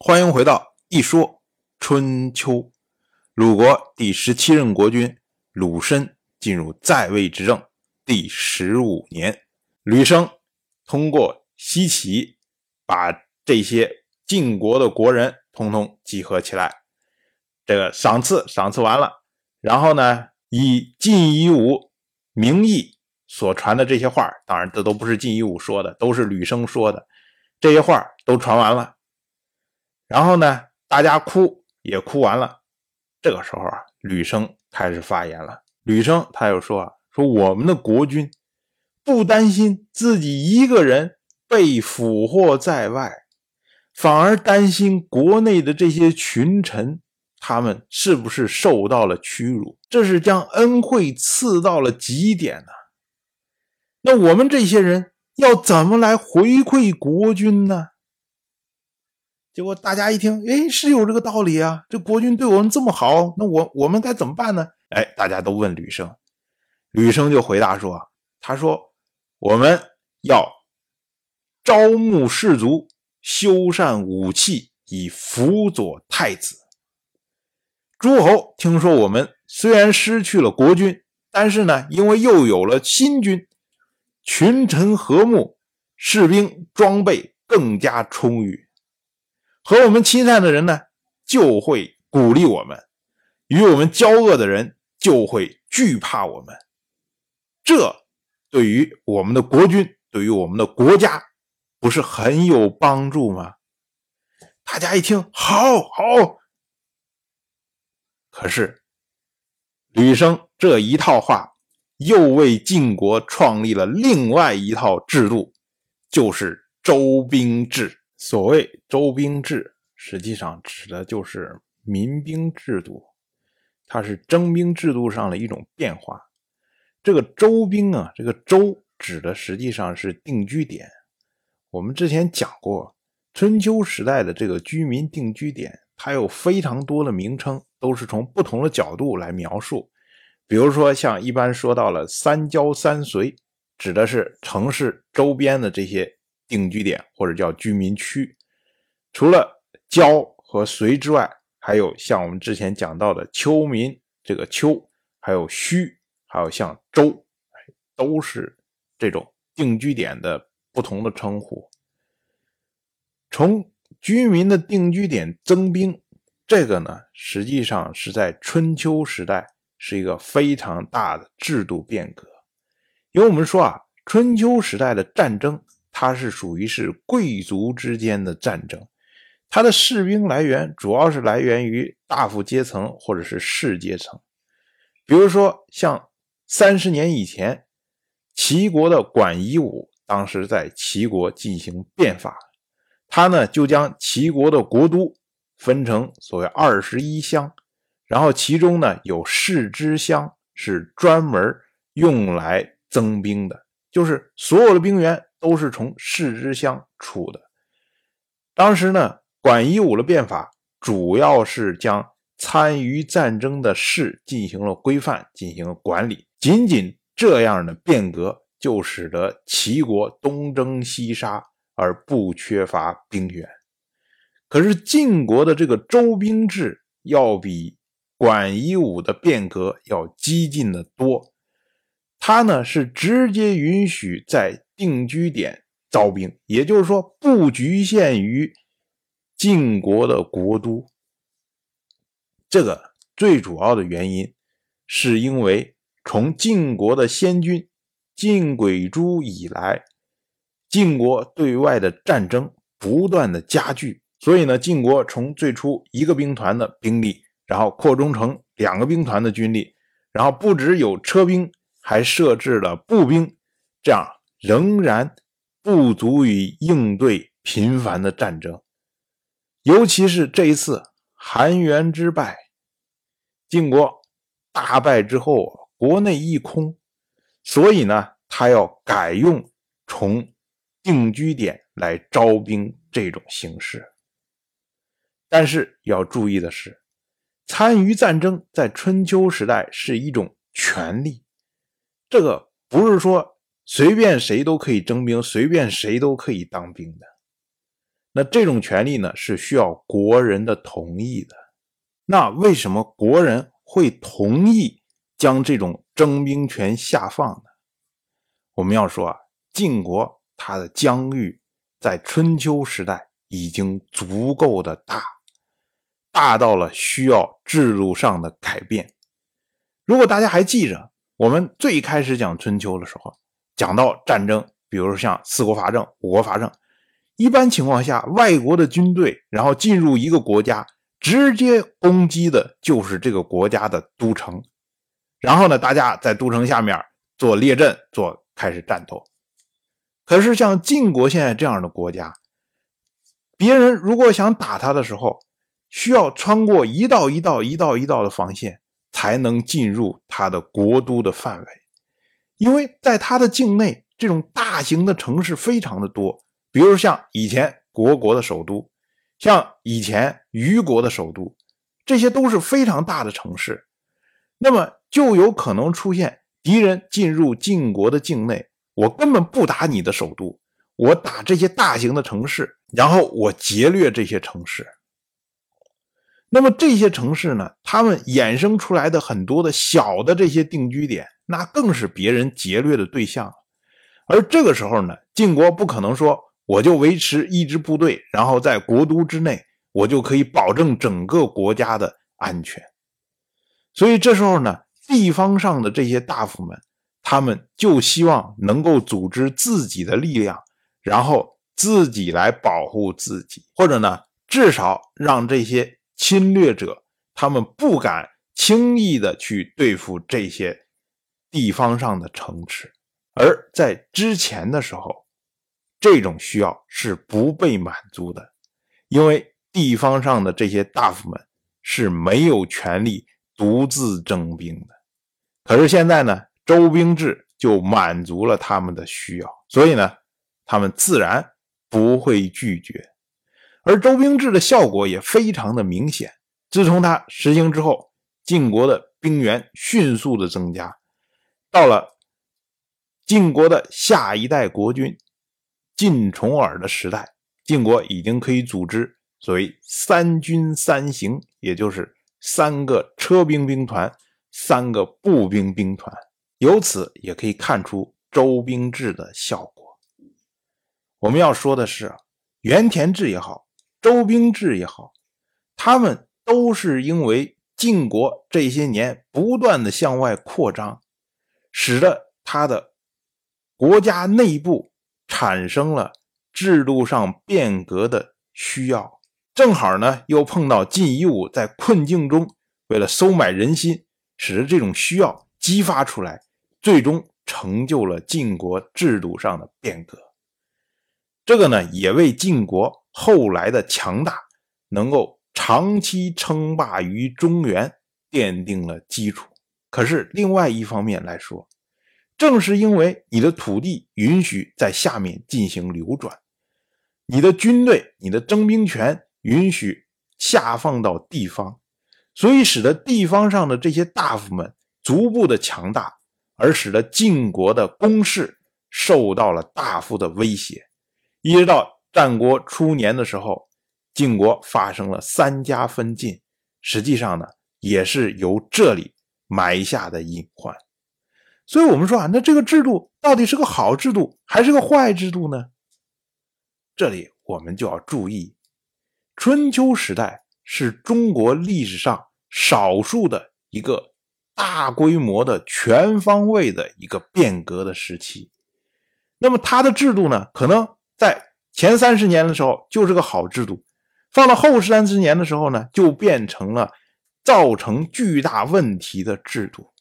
欢迎回到一说春秋。鲁国第十七任国君鲁申进入在位执政第十五年，吕生通过西岐把这些晋国的国人通通集合起来，这个赏赐赏赐完了，然后呢，以晋夷吾名义所传的这些话，当然这都不是晋夷吾说的，都是吕生说的，这些话都传完了。然后呢，大家哭也哭完了。这个时候啊，吕生开始发言了。吕生他又说啊，说我们的国君不担心自己一个人被俘获在外，反而担心国内的这些群臣，他们是不是受到了屈辱？这是将恩惠赐到了极点呢。那我们这些人要怎么来回馈国君呢？结果大家一听，哎，是有这个道理啊！这国君对我们这么好，那我我们该怎么办呢？哎，大家都问吕生，吕生就回答说：“他说我们要招募士卒，修缮武器，以辅佐太子。诸侯听说我们虽然失去了国君，但是呢，因为又有了新君，群臣和睦，士兵装备更加充裕。”和我们亲善的人呢，就会鼓励我们；与我们交恶的人就会惧怕我们。这对于我们的国君，对于我们的国家，不是很有帮助吗？大家一听，好好。可是吕生这一套话，又为晋国创立了另外一套制度，就是周兵制。所谓周兵制，实际上指的就是民兵制度，它是征兵制度上的一种变化。这个周兵啊，这个周指的实际上是定居点。我们之前讲过，春秋时代的这个居民定居点，它有非常多的名称，都是从不同的角度来描述。比如说，像一般说到了三郊三随，指的是城市周边的这些。定居点或者叫居民区，除了郊和随之外，还有像我们之前讲到的丘民，这个丘，还有虚，还有像周，都是这种定居点的不同的称呼。从居民的定居点增兵，这个呢，实际上是在春秋时代是一个非常大的制度变革，因为我们说啊，春秋时代的战争。它是属于是贵族之间的战争，它的士兵来源主要是来源于大夫阶层或者是士阶层。比如说，像三十年以前，齐国的管夷吾当时在齐国进行变法，他呢就将齐国的国都分成所谓二十一乡，然后其中呢有士之乡是专门用来增兵的，就是所有的兵员。都是从士之乡出的。当时呢，管夷吾的变法主要是将参与战争的士进行了规范，进行了管理。仅仅这样的变革，就使得齐国东征西杀而不缺乏兵源。可是晋国的这个周兵制要比管夷吾的变革要激进的多。他呢是直接允许在定居点招兵，也就是说不局限于晋国的国都。这个最主要的原因，是因为从晋国的先君晋轨珠以来，晋国对外的战争不断的加剧，所以呢，晋国从最初一个兵团的兵力，然后扩充成两个兵团的军力，然后不只有车兵，还设置了步兵，这样。仍然不足以应对频繁的战争，尤其是这一次韩元之败，晋国大败之后，国内一空，所以呢，他要改用从定居点来招兵这种形式。但是要注意的是，参与战争在春秋时代是一种权利，这个不是说。随便谁都可以征兵，随便谁都可以当兵的。那这种权利呢，是需要国人的同意的。那为什么国人会同意将这种征兵权下放呢？我们要说啊，晋国它的疆域在春秋时代已经足够的大，大到了需要制度上的改变。如果大家还记着，我们最开始讲春秋的时候，讲到战争，比如像四国伐郑、五国伐郑，一般情况下，外国的军队然后进入一个国家，直接攻击的就是这个国家的都城，然后呢，大家在都城下面做列阵，做。开始战斗，可是像晋国现在这样的国家，别人如果想打他的时候，需要穿过一道一道、一道一道的防线，才能进入他的国都的范围。因为在他的境内，这种大型的城市非常的多，比如像以前国国的首都，像以前虞国的首都，这些都是非常大的城市，那么就有可能出现。敌人进入晋国的境内，我根本不打你的首都，我打这些大型的城市，然后我劫掠这些城市。那么这些城市呢，他们衍生出来的很多的小的这些定居点，那更是别人劫掠的对象。而这个时候呢，晋国不可能说我就维持一支部队，然后在国都之内，我就可以保证整个国家的安全。所以这时候呢。地方上的这些大夫们，他们就希望能够组织自己的力量，然后自己来保护自己，或者呢，至少让这些侵略者他们不敢轻易的去对付这些地方上的城池。而在之前的时候，这种需要是不被满足的，因为地方上的这些大夫们是没有权利独自征兵的。可是现在呢，周兵制就满足了他们的需要，所以呢，他们自然不会拒绝。而周兵制的效果也非常的明显。自从它实行之后，晋国的兵源迅速的增加。到了晋国的下一代国君晋重耳的时代，晋国已经可以组织所谓三军三行，也就是三个车兵兵团。三个步兵兵团，由此也可以看出周兵制的效果。我们要说的是，原田制也好，周兵制也好，他们都是因为晋国这些年不断的向外扩张，使得他的国家内部产生了制度上变革的需要。正好呢，又碰到晋夷吾在困境中，为了收买人心。使得这种需要激发出来，最终成就了晋国制度上的变革。这个呢，也为晋国后来的强大，能够长期称霸于中原奠定了基础。可是另外一方面来说，正是因为你的土地允许在下面进行流转，你的军队、你的征兵权允许下放到地方。所以，使得地方上的这些大夫们逐步的强大，而使得晋国的攻势受到了大幅的威胁。一直到战国初年的时候，晋国发生了三家分晋，实际上呢，也是由这里埋下的隐患。所以，我们说啊，那这个制度到底是个好制度还是个坏制度呢？这里我们就要注意，春秋时代是中国历史上。少数的一个大规模的全方位的一个变革的时期，那么它的制度呢，可能在前三十年的时候就是个好制度，放到后三十年的时候呢，就变成了造成巨大问题的制度。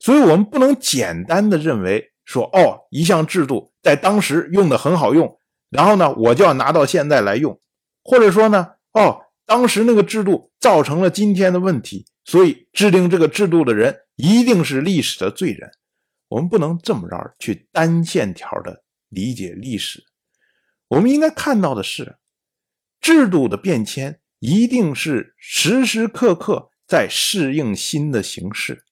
所以，我们不能简单的认为说，哦，一项制度在当时用的很好用，然后呢，我就要拿到现在来用，或者说呢，哦。当时那个制度造成了今天的问题，所以制定这个制度的人一定是历史的罪人。我们不能这么着去单线条的理解历史。我们应该看到的是，制度的变迁一定是时时刻刻在适应新的形势。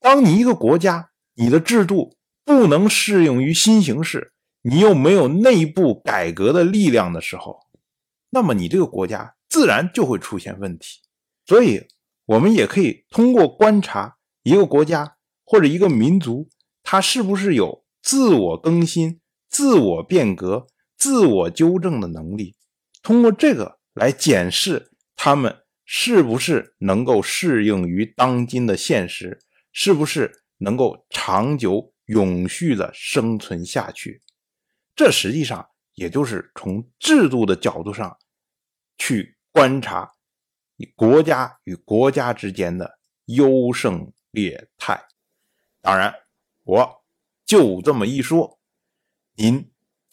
当你一个国家你的制度不能适应于新形势，你又没有内部改革的力量的时候，那么你这个国家自然就会出现问题。所以，我们也可以通过观察一个国家或者一个民族，它是不是有自我更新、自我变革、自我纠正的能力，通过这个来检视他们是不是能够适应于当今的现实，是不是能够长久永续的生存下去。这实际上也就是从制度的角度上去观察。国家与国家之间的优胜劣汰，当然，我就这么一说，您